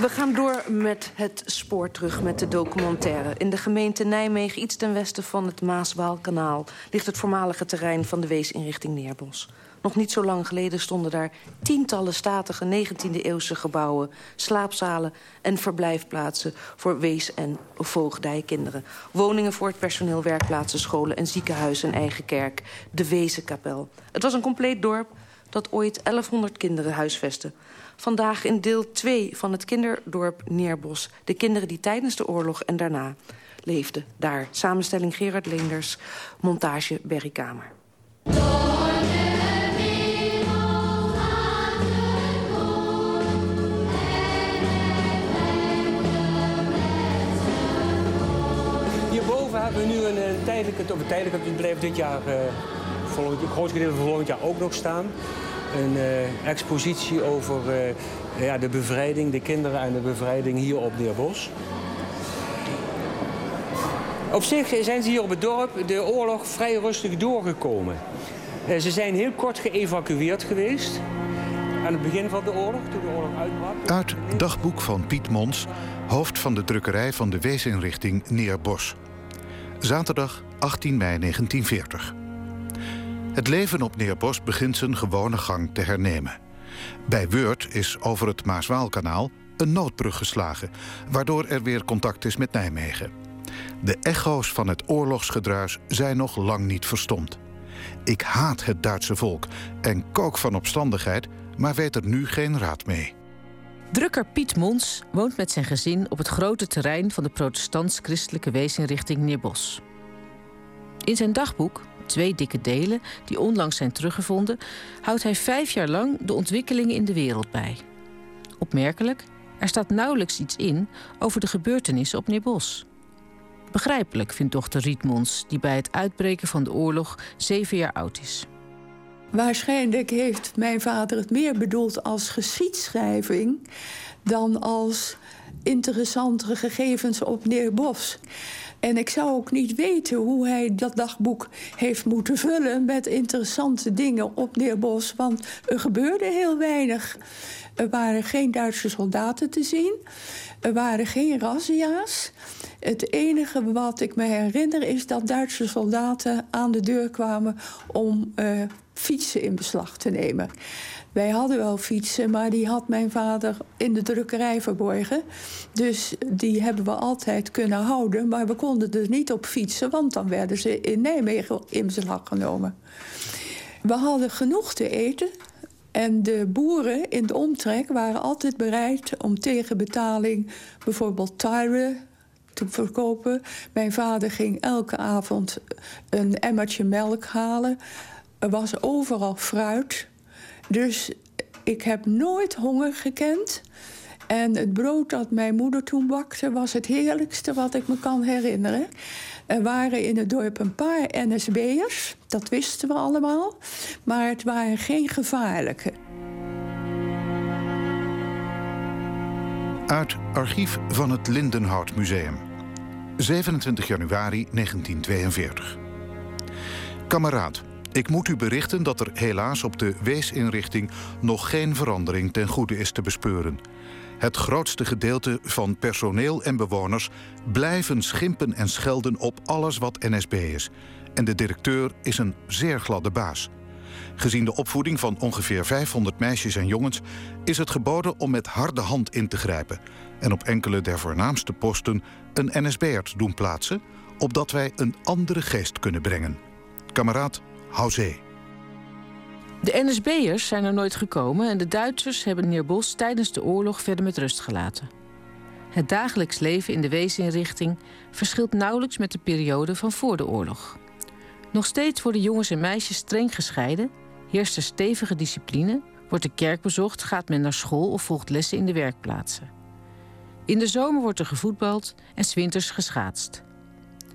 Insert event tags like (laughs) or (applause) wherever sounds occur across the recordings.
We gaan door met het spoor terug met de documentaire. In de gemeente Nijmegen, iets ten westen van het Maaswaalkanaal... ligt het voormalige terrein van de weesinrichting Neerbos. Nog niet zo lang geleden stonden daar tientallen statige 19e-eeuwse gebouwen... slaapzalen en verblijfplaatsen voor wees- en voogdijkinderen. Woningen voor het personeel, werkplaatsen, scholen en ziekenhuizen en eigen kerk. De Wezenkapel. Het was een compleet dorp dat ooit 1100 kinderen huisvestte. Vandaag in deel 2 van het kinderdorp Neerbos. De kinderen die tijdens de oorlog en daarna leefden daar. Samenstelling Gerard Leenders, montage Berry Kamer. Hierboven hebben we nu een, een tijdelijke, of een tijdelijke, het blijft dit jaar, uh, volgend, het grootste gedeelte van volgend jaar ook nog staan een uh, expositie over uh, ja, de bevrijding, de kinderen en de bevrijding hier op Neerbos. Op zich zijn ze hier op het dorp de oorlog vrij rustig doorgekomen. Uh, ze zijn heel kort geëvacueerd geweest. Aan het begin van de oorlog, toen de oorlog uitbrak. Uit dagboek van Piet Mons, hoofd van de drukkerij van de weesinrichting Neerbos. Zaterdag 18 mei 1940. Het leven op Neerbos begint zijn gewone gang te hernemen. Bij Weurt is over het Maaswaalkanaal een noodbrug geslagen... waardoor er weer contact is met Nijmegen. De echo's van het oorlogsgedruis zijn nog lang niet verstomd. Ik haat het Duitse volk en kook van opstandigheid... maar weet er nu geen raad mee. Drukker Piet Mons woont met zijn gezin op het grote terrein... van de protestants-christelijke weesinrichting Neerbos. In zijn dagboek twee dikke delen die onlangs zijn teruggevonden, houdt hij vijf jaar lang de ontwikkelingen in de wereld bij. Opmerkelijk, er staat nauwelijks iets in over de gebeurtenissen op Nebos. Begrijpelijk vindt dochter Rietmons, die bij het uitbreken van de oorlog zeven jaar oud is. Waarschijnlijk heeft mijn vader het meer bedoeld als geschiedschrijving dan als interessante gegevens op Neerbos. En ik zou ook niet weten hoe hij dat dagboek heeft moeten vullen met interessante dingen op Neerbos. Want er gebeurde heel weinig. Er waren geen Duitse soldaten te zien. Er waren geen razzia's. Het enige wat ik me herinner is dat Duitse soldaten aan de deur kwamen om uh, fietsen in beslag te nemen. Wij hadden wel fietsen, maar die had mijn vader in de drukkerij verborgen. Dus die hebben we altijd kunnen houden. Maar we konden er niet op fietsen, want dan werden ze in Nijmegen in beslag genomen. We hadden genoeg te eten. En de boeren in de omtrek waren altijd bereid om tegen betaling bijvoorbeeld tuiren te verkopen. Mijn vader ging elke avond een emmertje melk halen. Er was overal fruit. Dus ik heb nooit honger gekend. En het brood dat mijn moeder toen bakte was het heerlijkste wat ik me kan herinneren. Er waren in het dorp een paar NSB'ers, dat wisten we allemaal. Maar het waren geen gevaarlijke. Uit archief van het Lindenhout Museum. 27 januari 1942. Kameraad, ik moet u berichten dat er helaas op de weesinrichting nog geen verandering ten goede is te bespeuren. Het grootste gedeelte van personeel en bewoners blijven schimpen en schelden op alles wat NSB is. En de directeur is een zeer gladde baas. Gezien de opvoeding van ongeveer 500 meisjes en jongens is het geboden om met harde hand in te grijpen en op enkele der voornaamste posten een NSB'er te doen plaatsen, opdat wij een andere geest kunnen brengen. Kameraad Houzee. De NSB'ers zijn er nooit gekomen en de Duitsers hebben Neerbos tijdens de oorlog verder met rust gelaten. Het dagelijks leven in de weesinrichting verschilt nauwelijks met de periode van voor de oorlog. Nog steeds worden jongens en meisjes streng gescheiden, heerst er stevige discipline, wordt de kerk bezocht, gaat men naar school of volgt lessen in de werkplaatsen. In de zomer wordt er gevoetbald en zwinters geschaatst.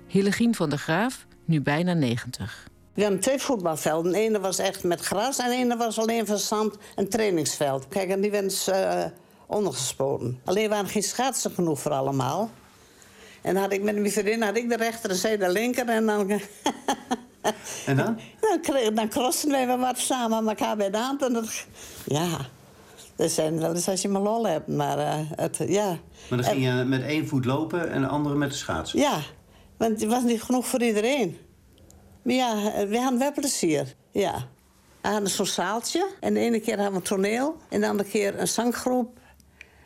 Hillegien van der Graaf, nu bijna 90. We hadden twee voetbalvelden. De ene was echt met gras en de ene was alleen van zand, een trainingsveld. Kijk, en die werden uh, ondergespoten. Alleen waren geen schaatsen genoeg voor allemaal. En dan had ik met mijn vriendin had ik de rechter en zij de linker. En dan... (laughs) en dan? Dan, dan crossen wij wat samen aan elkaar bij de hand. En dat, ja, Er zijn wel eens als je maar lol hebt, maar uh, het, ja. Maar dan ging je met één voet lopen en de andere met de schaats? Ja, want het was niet genoeg voor iedereen. Maar ja, we hadden wel plezier, ja. We hadden zo'n zaaltje en de ene keer hadden we een toneel... en de andere keer een zanggroep.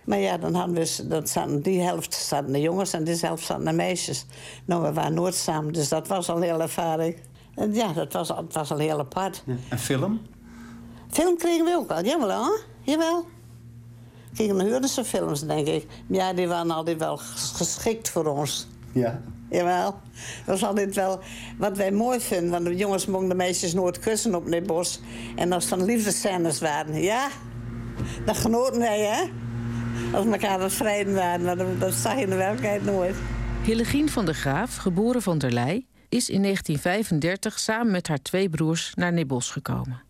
Maar ja, dan hadden we, dat zaten, die helft zaten de jongens en die helft zaten de meisjes. Nou, we waren nooit samen, dus dat was al hele ervaring. En ja, dat was, dat was al heel apart. Ja. En film? Film kregen we ook al, jawel hoor. Jawel. Kregen huurden ze films, denk ik. Ja, die waren altijd wel geschikt voor ons. Ja. Jawel. Dat was altijd wel wat wij mooi vinden. Want de jongens mochten de meisjes nooit kussen op dit bos. En als het dan liefdescènes waren, ja, dan genoten wij, hè. Als we elkaar wat vrijden waren, maar dat, dat zag je in de werkelijkheid nooit. Hillegien van der Graaf, geboren van der Leij, is in 1935 samen met haar twee broers naar Nebos gekomen.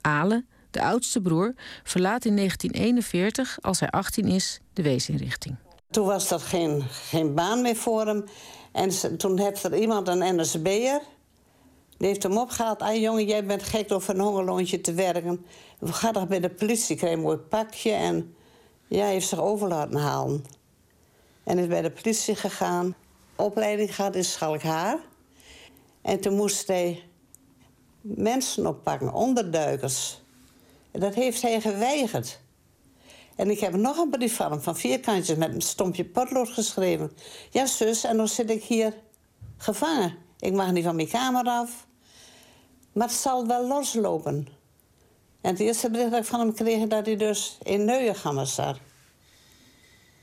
Ale, de oudste broer, verlaat in 1941, als hij 18 is, de weesinrichting. Toen was dat geen, geen baan meer voor hem. En toen heeft er iemand, een NSB'er... die heeft hem opgehaald. Ah, jongen, jij bent gek om voor een hongerloontje te werken. Ga toch bij de politie, krijg een mooi pakje. En ja, hij heeft zich over laten halen. En is bij de politie gegaan. Opleiding gehad in Schalkhaar. En toen moest hij mensen oppakken, onderduikers. En dat heeft hij geweigerd. En ik heb nog een brief van hem, van vierkantjes, met een stompje potlood geschreven. Ja, zus, en dan zit ik hier gevangen. Ik mag niet van mijn kamer af. Maar het zal wel loslopen. En het eerste bericht dat ik van hem kreeg, dat hij dus in Neuengammer zat.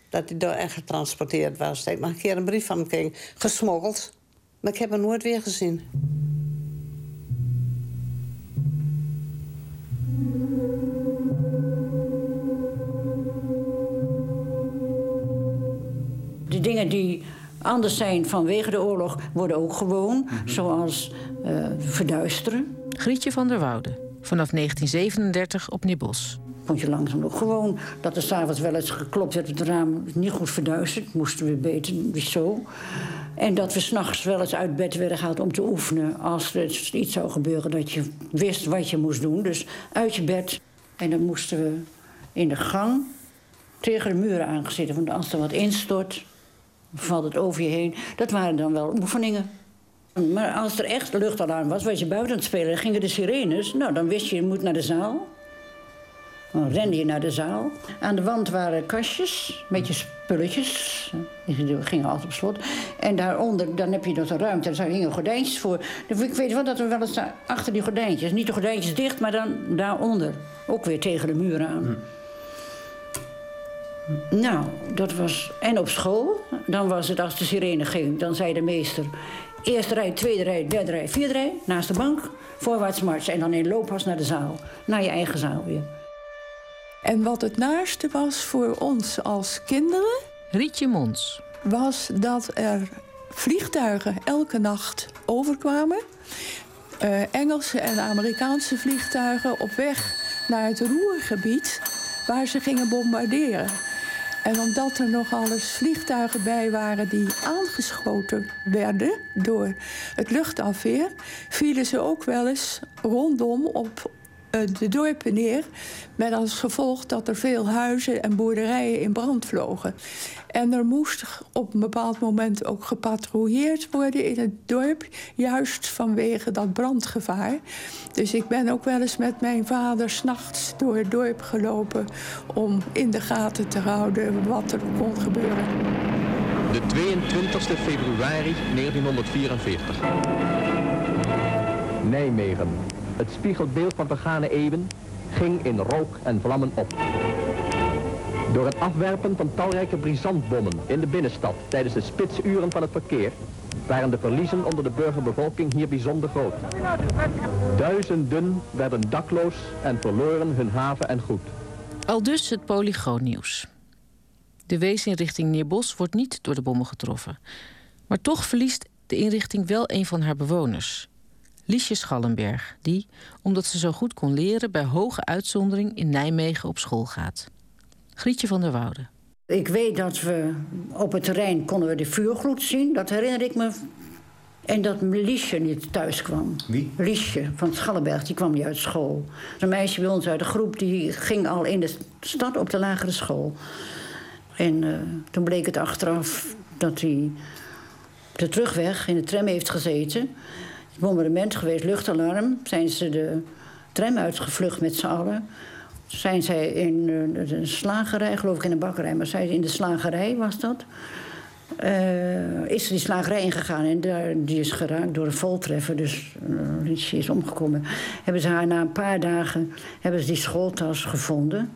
Dat hij door echt getransporteerd was. Ik nog een keer een brief van hem kreeg, gesmokkeld. Maar ik heb hem nooit weer gezien. Dingen die anders zijn vanwege de oorlog worden ook gewoon, mhm. zoals uh, verduisteren. Grietje van der Woude, vanaf 1937 op Nibos. Vond je langzaam ook gewoon dat er s'avonds wel eens geklopt werd op het raam. Niet goed verduisterd, moesten we beter, zo. En dat we s'nachts wel eens uit bed werden gehaald om te oefenen. Als er iets zou gebeuren dat je wist wat je moest doen. Dus uit je bed. En dan moesten we in de gang tegen de muren aangezitten. Want als er wat instort, valt het over je heen. Dat waren dan wel oefeningen. Maar als er echt luchtalarm was, was je buiten aan het spelen... gingen de sirenes. Nou, dan wist je, je moet naar de zaal. Dan rende je naar de zaal. Aan de wand waren kastjes met je spulletjes. Die gingen altijd op slot. En daaronder, dan heb je nog een ruimte. Daar hingen gordijntjes voor. Ik weet wel dat er wel eens achter die gordijntjes... niet de gordijntjes dicht, maar dan daaronder. Ook weer tegen de muur aan. Nou, dat was... En op school, dan was het als de sirene ging... dan zei de meester... Eerste rij, tweede rij, derde rij, vierde rij... naast de bank, voorwaarts march... en dan in looppas naar de zaal. Naar je eigen zaal weer. En wat het naaste was voor ons als kinderen... Rietje Mons. Was dat er vliegtuigen elke nacht overkwamen. Uh, Engelse en Amerikaanse vliegtuigen op weg naar het Roergebied... waar ze gingen bombarderen. En omdat er nogal eens vliegtuigen bij waren die aangeschoten werden door het luchtafweer, vielen ze ook wel eens rondom op de dorpen neer. Met als gevolg dat er veel huizen en boerderijen in brand vlogen. En er moest op een bepaald moment ook gepatrouilleerd worden in het dorp. Juist vanwege dat brandgevaar. Dus ik ben ook wel eens met mijn vader s'nachts door het dorp gelopen. om in de gaten te houden wat er kon gebeuren. De 22 februari 1944. Nijmegen. Het spiegelbeeld van vergane eeuwen ging in rook en vlammen op. Door het afwerpen van talrijke brisantbommen in de binnenstad tijdens de spitsuren van het verkeer waren de verliezen onder de burgerbevolking hier bijzonder groot. Duizenden werden dakloos en verloren hun haven en goed. Al dus het polygoonnieuws. De weesinrichting Neerbos wordt niet door de bommen getroffen. Maar toch verliest de inrichting wel een van haar bewoners. Liesje Schallenberg, die, omdat ze zo goed kon leren, bij hoge uitzondering in Nijmegen op school gaat. Grietje van der Woude. Ik weet dat we op het terrein konden we de vuurgloed zien. Dat herinner ik me En dat Liesje niet thuis kwam. Wie? Liesje van Schallenberg, die kwam niet uit school. Een meisje bij ons uit de groep, die ging al in de stad op de lagere school. En uh, toen bleek het achteraf dat hij de terugweg in de tram heeft gezeten. Bombardement geweest, luchtalarm. Zijn ze de tram uitgevlucht met z'n allen. Zijn zij in uh, een slagerij, geloof ik in een bakkerij, maar zij in de slagerij was dat. Uh, is die slagerij ingegaan en daar, die is geraakt door een voltreffer. Dus uh, is omgekomen. Hebben ze haar na een paar dagen hebben ze die schooltas gevonden.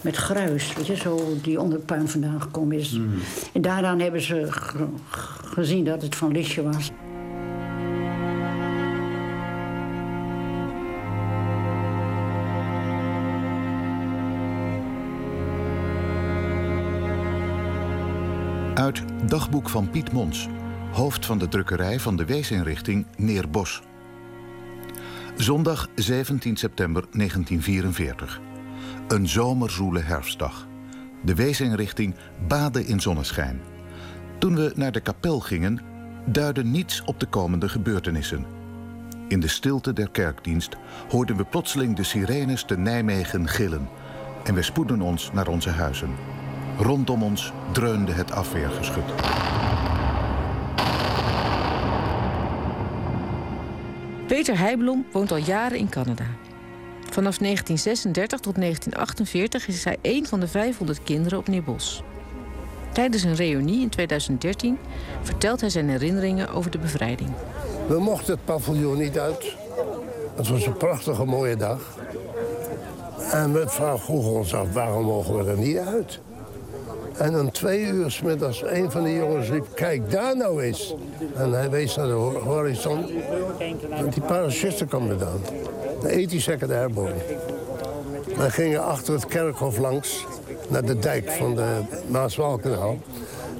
Met gruis, weet je, zo die onder het puin vandaan gekomen is. Mm. En daaraan hebben ze gezien dat het van Liesje was. Dagboek van Piet Mons, hoofd van de drukkerij van de weesinrichting Neerbos. Zondag 17 september 1944. Een zomerzoele herfstdag. De weesinrichting baden in zonneschijn. Toen we naar de kapel gingen, duidde niets op de komende gebeurtenissen. In de stilte der kerkdienst hoorden we plotseling de sirenes te Nijmegen gillen en we spoedden ons naar onze huizen. Rondom ons dreunde het afweergeschut. Peter Heijblom woont al jaren in Canada. Vanaf 1936 tot 1948 is hij een van de 500 kinderen op Neerbos. Tijdens een reunie in 2013 vertelt hij zijn herinneringen over de bevrijding. We mochten het paviljoen niet uit. Het was een prachtige mooie dag. En we vroegen ons af, waarom mogen we er niet uit? En om twee uur s middags, een van de jongens riep, kijk daar nou eens. En hij wees naar de horizon. En die parachuten kwamen dan. De 82nd Airborne. Wij gingen achter het kerkhof langs naar de dijk van de Maaswaalkanaal.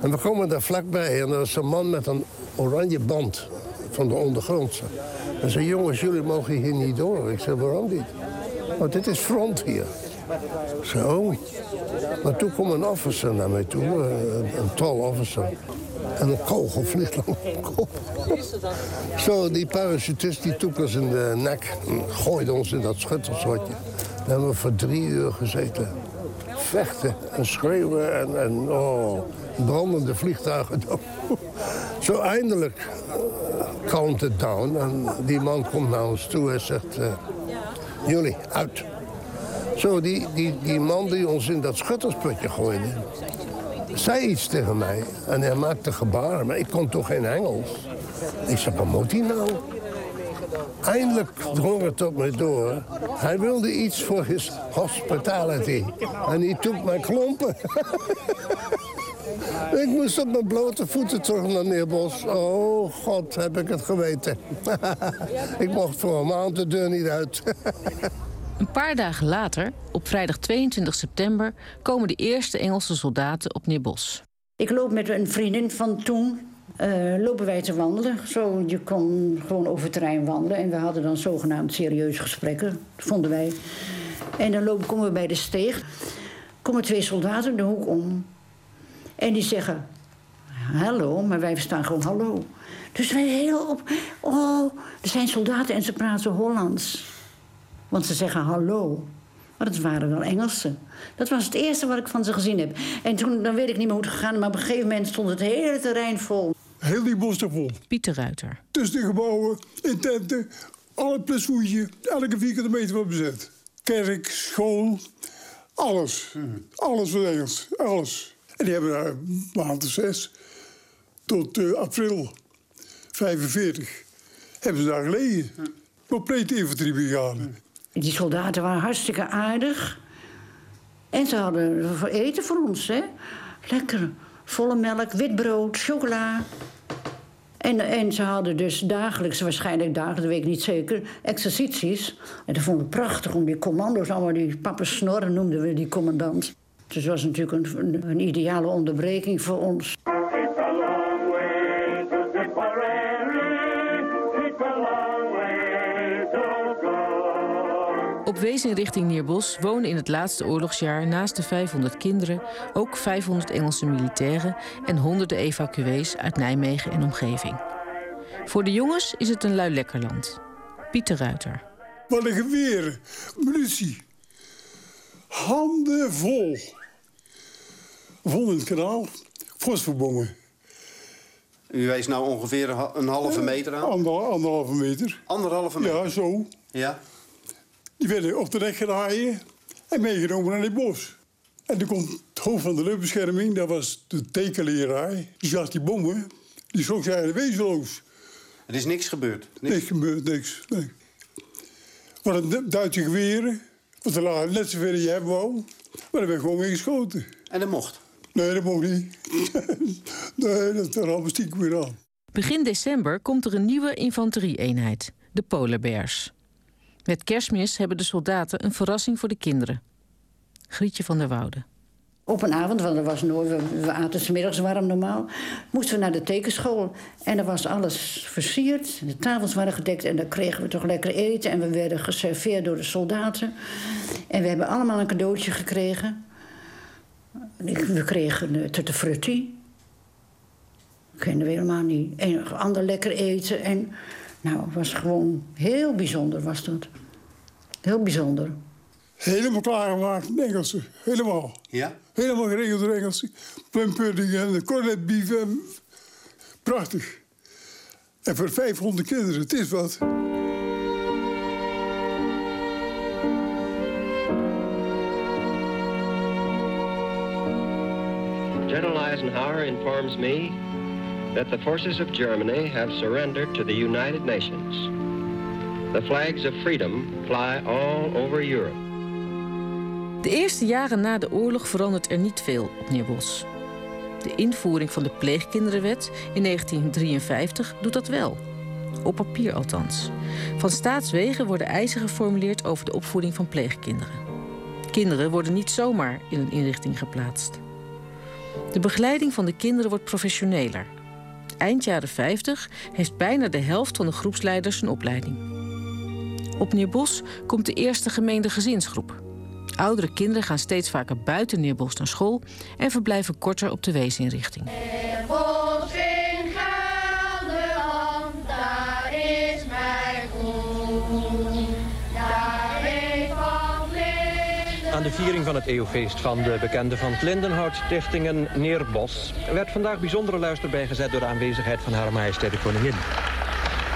En we komen daar vlakbij en er was een man met een oranje band van de ondergrondse. En zei, jongens, jullie mogen hier niet door. Ik zei, waarom niet? Want dit is front hier. Zo. Maar toen kwam een officer naar mij toe, eh, een tall officer. En een kogel vliegt aan mijn kop. Zo, die parachutist die toek ons in de nek en gooide ons in dat schuttershotje. Daar hebben we voor drie uur gezeten. Vechten en schreeuwen en, en oh, brandende vliegtuigen. (laughs) Zo eindelijk kalmt het down. En die man komt naar ons toe en zegt... Uh, jullie, uit. Zo, die, die, die man die ons in dat schuttersputje gooide... zei iets tegen mij en hij maakte gebaren, maar ik kon toch geen Engels. Ik zei, wat moet hij nou? Eindelijk drong het op mij door. Hij wilde iets voor his hospitality. En hij took mijn klompen. (laughs) ik moest op mijn blote voeten terug naar Neerbos. Oh, god, heb ik het geweten. (laughs) ik mocht voor een maand de deur niet uit. (laughs) Een paar dagen later, op vrijdag 22 september, komen de eerste Engelse soldaten op Neerbos. Ik loop met een vriendin van toen. Uh, lopen wij te wandelen. Zo, je kon gewoon over het terrein wandelen. En we hadden dan zogenaamd serieuze gesprekken, vonden wij. En dan lopen, komen we bij de steeg. Komen twee soldaten de hoek om. En die zeggen, hallo, maar wij verstaan gewoon hallo. Dus wij heel op, oh, er zijn soldaten en ze praten Hollands. Want ze zeggen hallo. Maar dat waren wel Engelsen. Dat was het eerste wat ik van ze gezien heb. En toen, dan weet ik niet meer hoe het gegaan, maar op een gegeven moment stond het hele terrein vol. Heel die bos vol. Pieter Ruiter. Tussen de gebouwen, in tenten, alle plesvoetje, elke vierkante meter was bezet. Kerk, school, alles. Alles was Engels, alles. En die hebben daar een maand of zes tot uh, april 45 hebben ze daar gelegen. Complete infanteriebrigade. Die soldaten waren hartstikke aardig. En ze hadden eten voor ons, hè. Lekker. Volle melk, wit brood, chocola. En, en ze hadden dus dagelijks, waarschijnlijk dagelijks, weet ik niet zeker, exercities. En dat vonden we prachtig om die commando's, allemaal die snorren noemden we die commandant. Dus het was natuurlijk een, een ideale onderbreking voor ons. Op weesinrichting Neerbos wonen in het laatste oorlogsjaar naast de 500 kinderen ook 500 Engelse militairen en honderden evacuees uit Nijmegen en omgeving. Voor de jongens is het een lui lekkerland. Pieter Ruiter. Wat een geweren, munitie. Handen vol. Vol in het kanaal, fosforbommen. U wees nou ongeveer een halve meter aan? Ander, anderhalve meter. Anderhalve meter? Ja, zo. Ja. Die werden op de nek gedraaien en meegenomen naar dit bos. En toen komt het hoofd van de luchtbescherming, dat was de tekenleraar. Die zag die bommen, die schrok zijn wezenloos. Er is niks gebeurd? Niks, niks gebeurd, niks. Nee. Wat een Duitse geweren, wat er lagen net zover je hebben wou. Maar daar werd gewoon mee geschoten. En dat mocht? Nee, dat mocht niet. (laughs) nee, dat is er stiekem weer aan. Begin december komt er een nieuwe infanterie-eenheid, de Polar Bears. Met kerstmis hebben de soldaten een verrassing voor de kinderen. Grietje van der Woude. Op een avond, want er was nooit, we, aten s middags warm normaal, moesten we naar de tekenschool. En er was alles versierd, de tafels waren gedekt en dan kregen we toch lekker eten. En we werden geserveerd door de soldaten. En we hebben allemaal een cadeautje gekregen. We kregen uh, tutte frutti. Kenden we helemaal niet. En ander lekker eten. En nou, het was gewoon heel bijzonder was dat. Heel bijzonder. Helemaal klaargemaakt in Engelsen. Helemaal. Ja? Helemaal geregeld door Engelsen. Plumpudding en cornet beef. En... Prachtig. En voor 500 kinderen, het is wat. General Eisenhower informs me that the forces of Germany have surrendered to the United Nations. The flags of freedom fly all over Europe. De eerste jaren na de oorlog verandert er niet veel op Neerbos. De invoering van de pleegkinderenwet in 1953 doet dat wel. Op papier althans. Van staatswegen worden eisen geformuleerd over de opvoeding van pleegkinderen. Kinderen worden niet zomaar in een inrichting geplaatst. De begeleiding van de kinderen wordt professioneler. Eind jaren 50 heeft bijna de helft van de groepsleiders een opleiding. Op Neerbos komt de eerste gemeende gezinsgroep. Oudere kinderen gaan steeds vaker buiten Neerbos naar school en verblijven korter op de weesinrichting. Aan de viering van het eeuwfeest van de bekende Van Lindenhout Stichtingen Neerbos... werd vandaag bijzondere luister bijgezet door de aanwezigheid van Hare Majesteit de Koningin.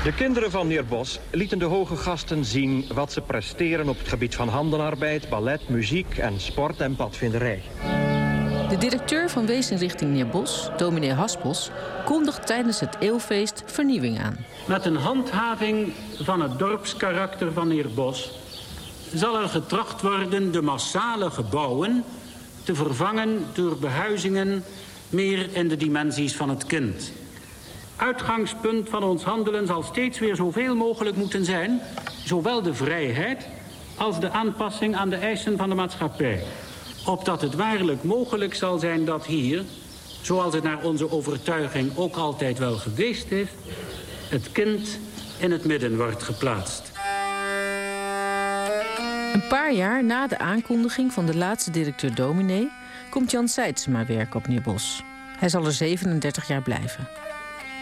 De kinderen van Neerbos lieten de hoge gasten zien wat ze presteren op het gebied van handenarbeid, ballet, muziek en sport en padvinderij. De directeur van Weesinrichting Neerbos, dominee Haspels, kondigt tijdens het eeuwfeest vernieuwing aan. Met een handhaving van het dorpskarakter van Neerbos zal er getracht worden de massale gebouwen te vervangen door behuizingen meer in de dimensies van het kind. Uitgangspunt van ons handelen zal steeds weer zoveel mogelijk moeten zijn, zowel de vrijheid als de aanpassing aan de eisen van de maatschappij. Opdat het waarlijk mogelijk zal zijn dat hier, zoals het naar onze overtuiging ook altijd wel geweest is, het kind in het midden wordt geplaatst. Een paar jaar na de aankondiging van de laatste directeur dominee komt Jan Seidsma werken op Nieuwbos. Hij zal er 37 jaar blijven.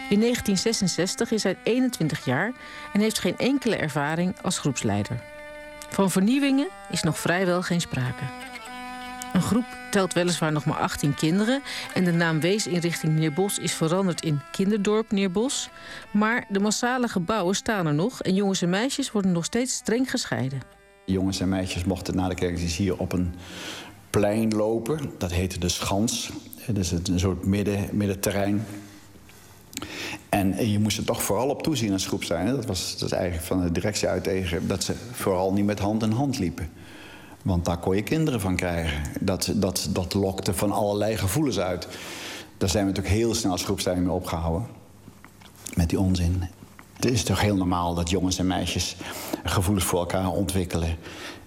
In 1966 is hij 21 jaar en heeft geen enkele ervaring als groepsleider. Van vernieuwingen is nog vrijwel geen sprake. Een groep telt weliswaar nog maar 18 kinderen en de naam Weesinrichting Neerbos is veranderd in Kinderdorp Neerbos. Maar de massale gebouwen staan er nog en jongens en meisjes worden nog steeds streng gescheiden. Jongens en meisjes mochten na de kerkdienst hier op een plein lopen. Dat heette de Schans. Dat is een soort midden, middenterrein. En je moest er toch vooral op toezien als groepsleider. Dat was, eigenlijk van de directie uit tegen... dat ze vooral niet met hand in hand liepen. Want daar kon je kinderen van krijgen. Dat, dat, dat lokte van allerlei gevoelens uit. Daar zijn we natuurlijk heel snel als mee opgehouden. Met die onzin. Het is toch heel normaal dat jongens en meisjes gevoelens voor elkaar ontwikkelen.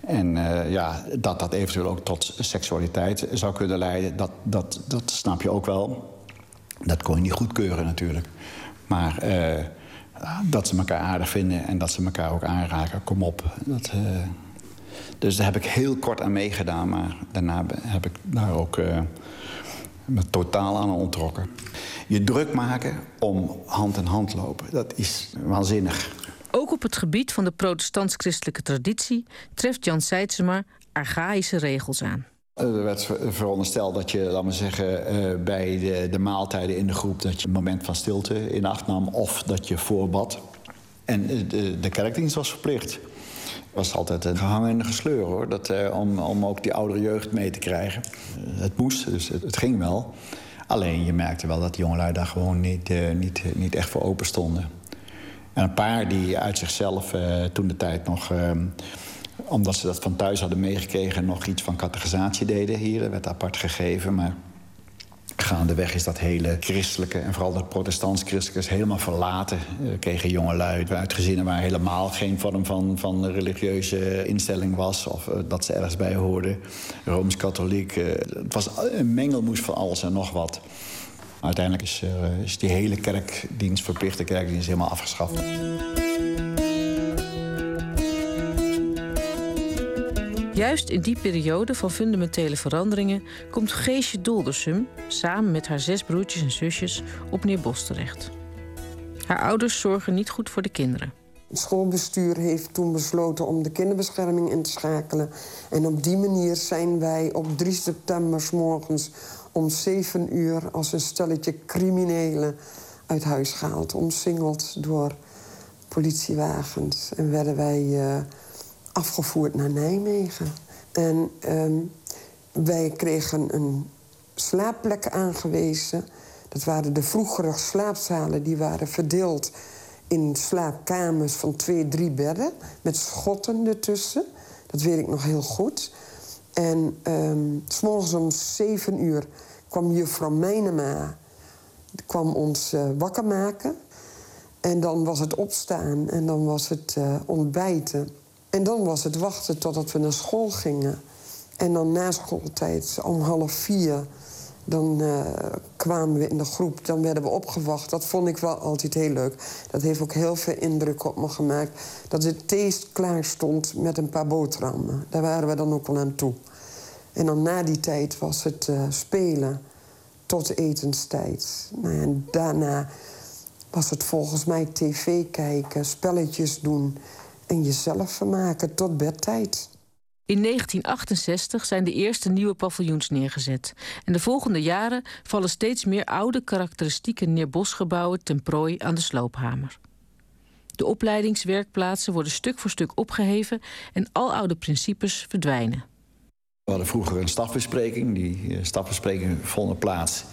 En uh, ja, dat dat eventueel ook tot seksualiteit zou kunnen leiden, dat, dat, dat snap je ook wel. Dat kon je niet goedkeuren natuurlijk. Maar uh, dat ze elkaar aardig vinden en dat ze elkaar ook aanraken, kom op. Dat, uh, dus daar heb ik heel kort aan meegedaan, maar daarna heb ik daar ook me totaal aan ontrokken. je druk maken om hand in hand lopen. Dat is waanzinnig. Ook op het gebied van de protestants-christelijke traditie treft Jan Seidsema archaïsche regels aan. Er werd verondersteld dat je, laat maar zeggen, eh, bij de, de maaltijden in de groep... dat je een moment van stilte in acht nam of dat je voorbad. En de, de kerkdienst was verplicht. Was altijd een gehangen en gesleur, hoor. Dat, eh, om, om ook die oudere jeugd mee te krijgen. Eh, het moest, dus het, ging wel. Alleen je merkte wel dat die jongelui daar gewoon niet, uh, niet, niet echt voor open stonden. En een paar die uit zichzelf uh, toen de tijd nog... Ehm, omdat ze dat van thuis hadden meegekregen... nog iets van categorisatie deden hier. Dat werd apart gegeven, maar... Gaandeweg is dat hele christelijke en vooral dat protestants-christelijke is helemaal verlaten. We kregen jongelui uit gezinnen waar helemaal geen vorm van, van religieuze instelling was. Of uh, dat ze ergens bij hoorden. Rooms-katholiek. Uh, het was een mengelmoes van alles en nog wat. Uiteindelijk is, is die hele kerkdienst, verplichte kerkdienst, helemaal afgeschaft. Juist in die periode van fundamentele veranderingen komt Geesje Doldersum samen met haar zes broertjes en zusjes op Neerbos terecht. Haar ouders zorgen niet goed voor de kinderen. Het schoolbestuur heeft toen besloten om de kinderbescherming in te schakelen. En op die manier zijn wij op 3 september s morgens om 7 uur als een stelletje criminelen uit huis gehaald. Omsingeld door politiewagens. En werden wij uh, afgevoerd naar Nijmegen. En um, wij kregen een slaapplek aangewezen. Dat waren de vroegere slaapzalen, die waren verdeeld in slaapkamers van twee, drie bedden... met schotten ertussen. Dat weet ik nog heel goed. En um, om zeven uur kwam juffrouw Mijnema... kwam ons uh, wakker maken. En dan was het opstaan en dan was het uh, ontbijten... En dan was het wachten totdat we naar school gingen. En dan na schooltijd, om half vier, dan uh, kwamen we in de groep. Dan werden we opgewacht. Dat vond ik wel altijd heel leuk. Dat heeft ook heel veel indruk op me gemaakt. Dat het thee klaar stond met een paar boterhammen. Daar waren we dan ook wel aan toe. En dan na die tijd was het uh, spelen tot etenstijd. Nou en daarna was het volgens mij tv kijken, spelletjes doen en jezelf vermaken tot bedtijd. In 1968 zijn de eerste nieuwe paviljoens neergezet. En de volgende jaren vallen steeds meer oude karakteristieke neerbosgebouwen ten prooi aan de sloophamer. De opleidingswerkplaatsen worden stuk voor stuk opgeheven en al oude principes verdwijnen. We hadden vroeger een stafbespreking. Die stafbesprekingen vonden plaats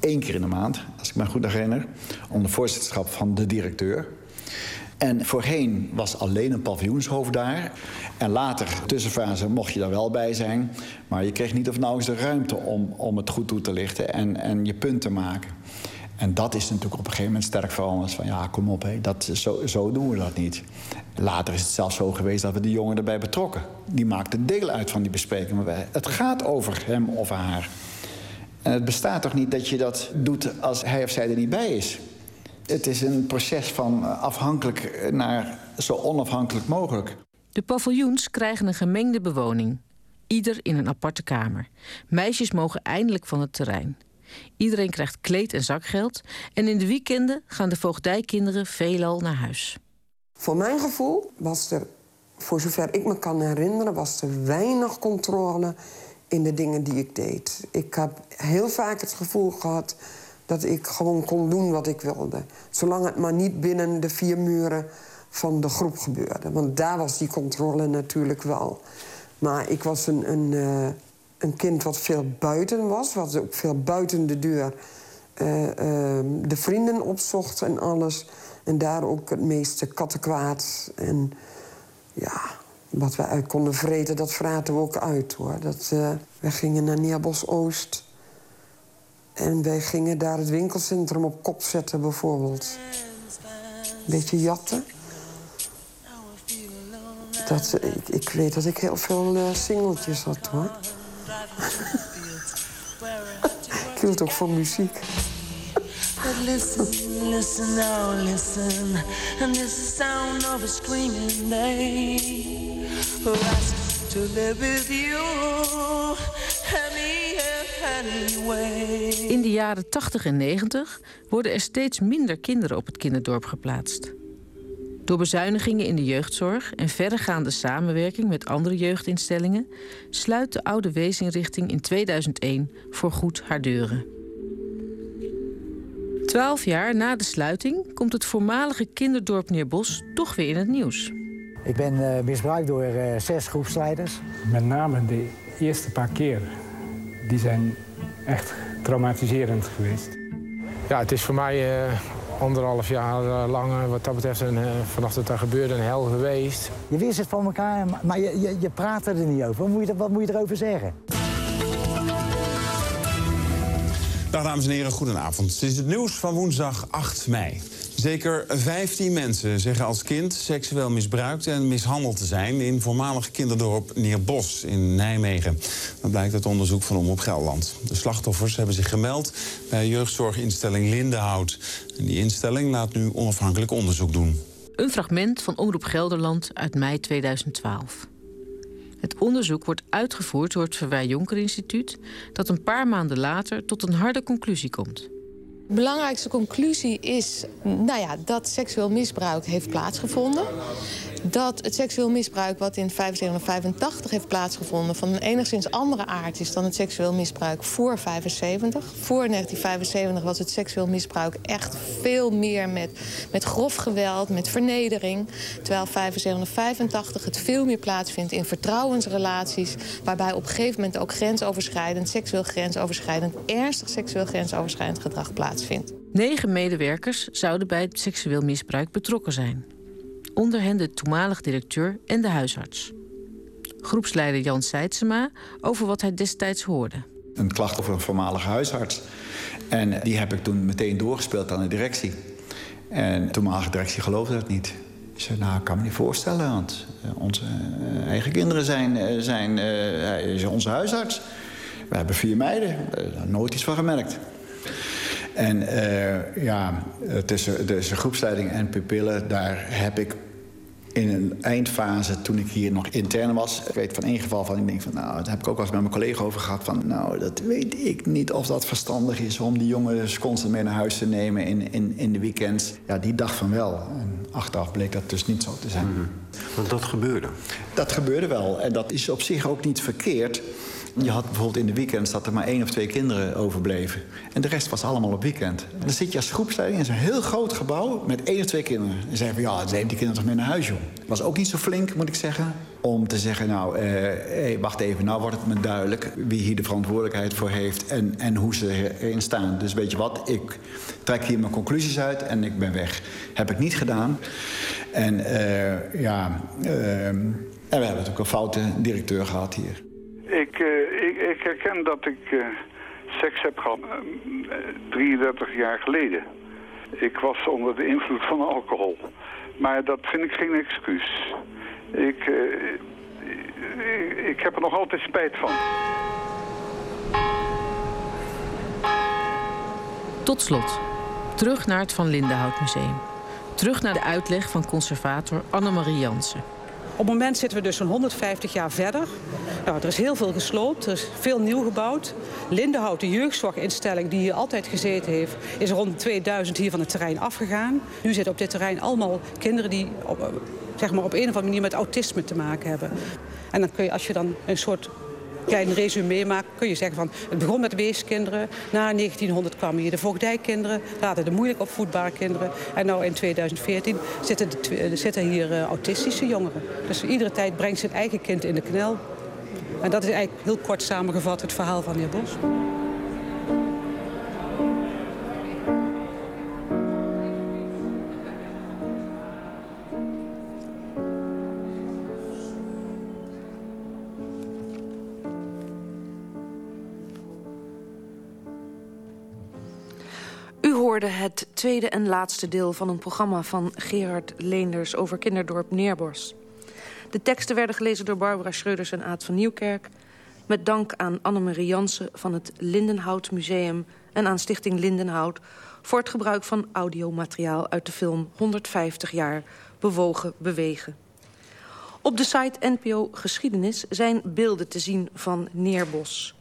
één keer in de maand, als ik me goed herinner, onder voorzitterschap van de directeur. En voorheen was alleen een paviljoenshoofd daar. En later, tussenfase, mocht je daar wel bij zijn. Maar je kreeg niet of nauwelijks de ruimte om, om het goed toe te lichten en, en je punt te maken. En dat is natuurlijk op een gegeven moment sterk veranderd. Van ja, kom op, hé, dat, zo, zo doen we dat niet. Later is het zelfs zo geweest dat we die jongen erbij betrokken. Die maakte deel uit van die bespreking. Maar het gaat over hem of haar. En het bestaat toch niet dat je dat doet als hij of zij er niet bij is? Het is een proces van afhankelijk naar zo onafhankelijk mogelijk. De paviljoens krijgen een gemengde bewoning. Ieder in een aparte kamer. Meisjes mogen eindelijk van het terrein. Iedereen krijgt kleed- en zakgeld. En in de weekenden gaan de voogdijkinderen veelal naar huis. Voor mijn gevoel was er, voor zover ik me kan herinneren... was er weinig controle in de dingen die ik deed. Ik heb heel vaak het gevoel gehad dat ik gewoon kon doen wat ik wilde. Zolang het maar niet binnen de vier muren van de groep gebeurde. Want daar was die controle natuurlijk wel. Maar ik was een, een, uh, een kind wat veel buiten was. Wat ook veel buiten de deur uh, uh, de vrienden opzocht en alles. En daar ook het meeste kattenkwaad. En ja, wat we uit konden vreten, dat vraten we ook uit hoor. Dat, we gingen naar Neerbos Oost. En wij gingen daar het winkelcentrum op kop zetten, bijvoorbeeld. Beetje jatten. Dat, ik, ik weet dat ik heel veel uh, singeltjes had, hoor. (laughs) ik hield ook van muziek. Listen, listen now, listen. And this is sound of a screaming day. Who asked to live with you In de jaren 80 en 90 worden er steeds minder kinderen op het kinderdorp geplaatst. Door bezuinigingen in de jeugdzorg en verregaande samenwerking met andere jeugdinstellingen sluit de oude weesinrichting in 2001 voorgoed haar deuren. Twaalf jaar na de sluiting komt het voormalige kinderdorp Neerbos toch weer in het nieuws. Ik ben eh, misbruikt door eh, zes groepsleiders. Met name de eerste paar keer, die zijn echt traumatiserend geweest. Ja, het is voor mij eh, anderhalf jaar eh, lang, eh, wat dat betreft, een, eh, vanaf dat er gebeurde, een hel geweest. Je wist het van elkaar, maar- maar je, je, je praat er niet over. Wat moet, je, wat moet je erover zeggen? Dag dames en heren, goedenavond. Dit is het nieuws van woensdag 8 mei. Zeker 15 mensen zeggen als kind seksueel misbruikt en mishandeld te zijn... in voormalig kinderdorp Neerbos in Nijmegen. Dat blijkt uit onderzoek van Omroep Gelderland. De slachtoffers hebben zich gemeld bij jeugdzorginstelling Lindenhout. En die instelling laat nu onafhankelijk onderzoek doen. Een fragment van Omroep Gelderland uit mei 2012. Het onderzoek wordt uitgevoerd door het Verwij Jonker Instituut... dat een paar maanden later tot een harde conclusie komt. Belangrijkste conclusie is nou ja, dat seksueel misbruik heeft plaatsgevonden. Dat het seksueel misbruik wat in 75 en 85 heeft plaatsgevonden... van een enigszins andere aard is dan het seksueel misbruik voor 75. Voor 1975 was het seksueel misbruik echt veel meer met, met grof geweld, met vernedering. Terwijl 75 en 85 het veel meer plaatsvindt in vertrouwensrelaties... waarbij op een gegeven moment ook grensoverschrijdend, seksueel grensoverschrijdend... ernstig seksueel grensoverschrijdend gedrag plaatsvindt. Negen medewerkers zouden bij het seksueel misbruik betrokken zijn. Onder hen de toenmalig directeur en de huisarts. Groepsleider Jan Seidsema over wat hij destijds hoorde. Een klacht over een voormalige huisarts. En die heb ik toen meteen doorgespeeld aan de directie. En de toenmalige directie geloofde dat niet. Ik zei, nou, ik kan me niet voorstellen, want eh, onze eh, eigen kinderen zijn, eh, zijn is onze huisarts. We hebben vier meiden, daar nooit iets van gemerkt. En ja, tussen, tussen groepsleiding en pupillen, daar heb ik in een eindfase, toen ik hier nog intern was... ik weet van één geval van, ik denk van, nou, daar heb ik ook wel eens met mijn collega over gehad... van, nou, dat weet ik niet of dat verstandig is om die jongens constant mee naar huis te nemen in, in, in de weekends. Ja, die dacht van wel. En achteraf bleek dat dus niet zo te zijn. Want dat gebeurde? Dat gebeurde wel. En dat is op zich ook niet verkeerd. Je had bijvoorbeeld in de weekends dat er maar één of twee kinderen overbleven. En de rest was allemaal op weekend. En dan zit je als groepsleiding in zo'n heel groot gebouw met één of twee kinderen. En zeggen van ja, neem die kinderen toch mee naar huis, joh. Was ook niet zo flink, moet ik zeggen. Om te zeggen, nou, eh, hey, wacht even, nou wordt het me duidelijk wie hier de verantwoordelijkheid voor heeft en, en hoe ze erin staan. Dus weet je wat, ik trek hier mijn conclusies uit en ik ben weg. Heb ik niet gedaan. En eh, ja, eh, en we hebben natuurlijk een foute directeur gehad hier. Eh, dat ik eh, seks heb gehad eh, 33 jaar geleden. Ik was onder de invloed van alcohol. Maar dat vind ik geen excuus. Ik, eh, ik, ik heb er nog altijd spijt van. Tot slot, terug naar het Van Lindenhout Museum. Terug naar de uitleg van conservator Annemarie Jansen. Op het moment zitten we dus zo'n 150 jaar verder. Nou, er is heel veel gesloopt, er is veel nieuw gebouwd. Lindenhout, de jeugdzorginstelling die hier altijd gezeten heeft... is rond 2000 hier van het terrein afgegaan. Nu zitten op dit terrein allemaal kinderen die op, eh, zeg maar op een of andere manier met autisme te maken hebben. En dan kun je, als je dan een soort klein resume maakt, kun je zeggen van... het begon met weeskinderen, na 1900 kwamen hier de voogdijkinderen... later de moeilijk opvoedbare kinderen. En nu in 2014 zitten, tw- zitten hier eh, autistische jongeren. Dus iedere tijd brengt zijn eigen kind in de knel. En dat is eigenlijk heel kort samengevat het verhaal van de heer Bos. Tweede en laatste deel van een programma van Gerard Leenders over kinderdorp Neerbos. De teksten werden gelezen door Barbara Schreuders en Aad van Nieuwkerk. Met dank aan Annemarie Jansen van het Lindenhout Museum en aan Stichting Lindenhout voor het gebruik van audiomateriaal uit de film 150 jaar Bewogen Bewegen. Op de site NPO Geschiedenis zijn beelden te zien van Neerbos.